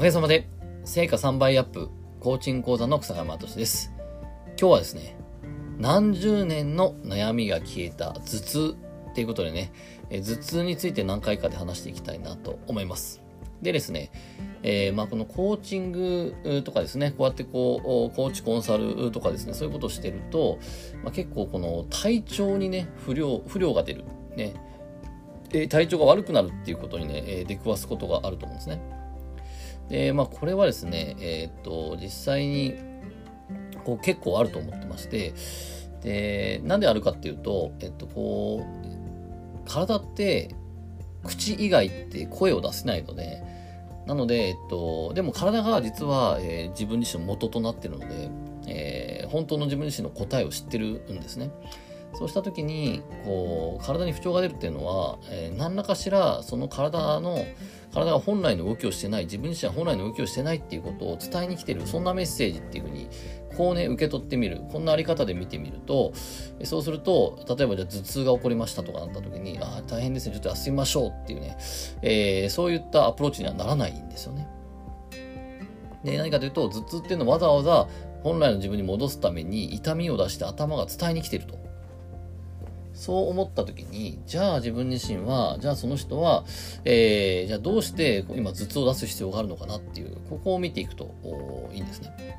かげさまで、成果3倍アップ、コーチング講座の草山敏です。今日はですね、何十年の悩みが消えた頭痛っていうことでね、え頭痛について何回かで話していきたいなと思います。でですね、えー、まあこのコーチングとかですね、こうやってこう、コーチコンサルとかですね、そういうことをしてると、まあ、結構この体調にね、不良、不良が出る。ね、体調が悪くなるっていうことにね、え出くわすことがあると思うんですね。で、まあこれはですね、えー、っと、実際にこう結構あると思ってまして、で、なんであるかっていうと、えっと、こう、体って口以外って声を出せないので、なので、えっと、でも体が実は、えー、自分自身の元となっているので、えー、本当の自分自身の答えを知ってるんですね。そうした時に、こう、体に不調が出るっていうのは、えー、何らかしら、その体の、体が本来の動きをしてない、自分自身は本来の動きをしてないっていうことを伝えに来てる、そんなメッセージっていうふうに、こうね、受け取ってみる。こんなあり方で見てみると、そうすると、例えばじゃあ頭痛が起こりましたとかなった時に、ああ、大変ですね、ちょっと休みましょうっていうね、えー、そういったアプローチにはならないんですよね。で、何かというと、頭痛っていうのはわざわざ本来の自分に戻すために痛みを出して頭が伝えに来てると。そう思った時に、じゃあ自分自身は、じゃあその人は、えー、じゃあどうして今頭痛を出す必要があるのかなっていう、ここを見ていくといいんですね。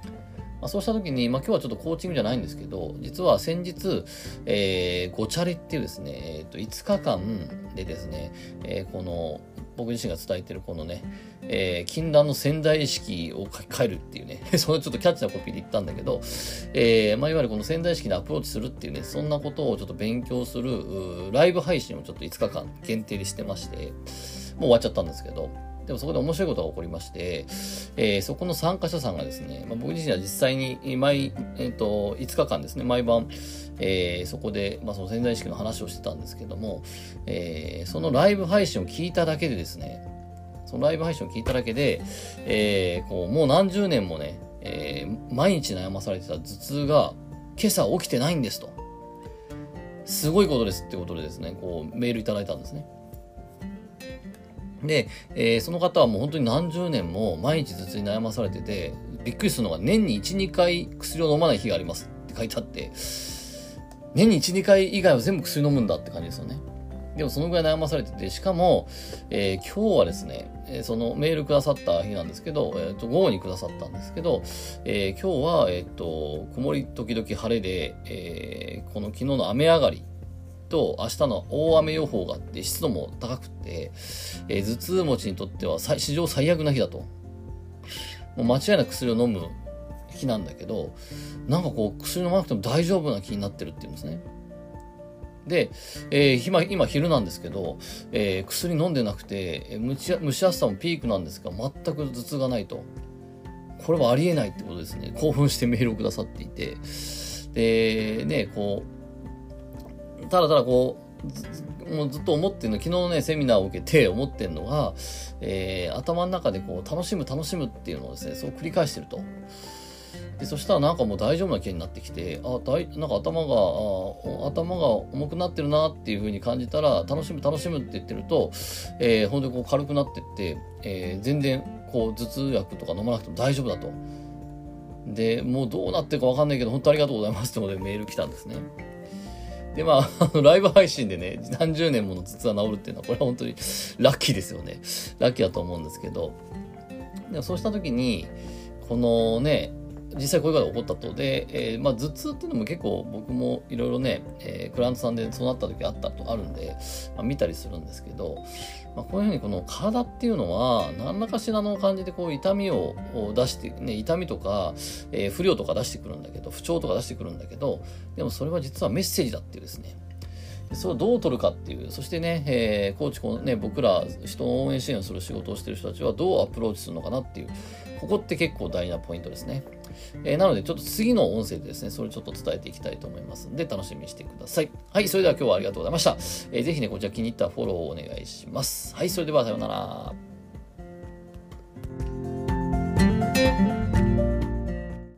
まあ、そうした時に、まあ、今日はちょっとコーチングじゃないんですけど、実は先日、えー、ごチャリっていうですね、えー、と5日間でですね、えー、この僕自身が伝えてるこのね、えー、禁断の潜在意識を書き換えるっていうね、そのちょっとキャッチなコピーで言ったんだけど、えー、まあ、いわゆるこの潜在意識にアプローチするっていうね、そんなことをちょっと勉強するライブ配信をちょっと5日間限定でしてまして、もう終わっちゃったんですけど、でもそこで面白いことが起こりまして、えー、そこの参加者さんがですね、まあ、僕自身は実際に毎、えっ、ー、と、5日間ですね、毎晩、えー、そこで、まあ、その潜在意識の話をしてたんですけども、えー、そのライブ配信を聞いただけでですね、そのライブ配信を聞いただけで、えー、こうもう何十年もね、えー、毎日悩まされてた頭痛が今朝起きてないんですと。すごいことですってことでですね、こうメールいただいたんですね。で、えー、その方はもう本当に何十年も毎日頭痛に悩まされてて、びっくりするのが年に1、2回薬を飲まない日がありますって書いてあって、年に1、2回以外は全部薬飲むんだって感じですよね。でもそのぐらい悩まされてて、しかも、えー、今日はですね、えそのメールくださった日なんですけど、えっ、ー、と、午後にくださったんですけど、えー、今日は、えっ、と、曇り時々晴れで、えこの昨日の雨上がりと明日の大雨予報があって湿度も高くて、え、頭痛持ちにとっては史上最悪な日だと。もう間違いなく薬を飲む日なんだけど、なんかこう薬飲まなくても大丈夫な気になってるっていうんですね。で、えー、今、今昼なんですけど、えー、薬飲んでなくて、蒸し暑さもピークなんですが、全く頭痛がないと。これはありえないってことですね。興奮してメールをくださっていて。で、ね、こう、ただただこう、もうずっと思ってるの、昨日ね、セミナーを受けて思ってるのが、えー、頭の中でこう、楽しむ楽しむっていうのをですね、そう繰り返してると。でそしたらなんかもう大丈夫な気になってきて、あ、だいなんか頭があ、頭が重くなってるなっていう風に感じたら、楽しむ楽しむって言ってると、えー、本当にこう軽くなってって、えー、全然こう頭痛薬とか飲まなくても大丈夫だと。で、もうどうなってるかわかんないけど、本当ありがとうございますってことでメール来たんですね。で、まあ、ライブ配信でね、何十年もの頭痛が治るっていうのは、これは本当にラッキーですよね。ラッキーだと思うんですけど、でもそうした時に、このね、実際こういうことが起こったと。で、えー、まあ、頭痛っていうのも結構僕もいろいろね、えー、クライアントさんでそうなった時あったとあるんで、まあ、見たりするんですけど、まあ、こういうふうにこの体っていうのは何らかしらの感じでこう痛みを出して、ね、痛みとか、えー、不良とか出してくるんだけど、不調とか出してくるんだけど、でもそれは実はメッセージだっていうですね、それをどう取るかっていう、そしてね、えー、コーチこね、僕ら人を応援支援する仕事をしてる人たちはどうアプローチするのかなっていう、ここって結構大事なポイントですね。えー、なので、ちょっと次の音声でですね、それちょっと伝えていきたいと思いますんで、楽しみにしてください。はい、それでは今日はありがとうございました。えー、ぜひね、こちら気に入ったフォローをお願いします。はい、それではさようなら。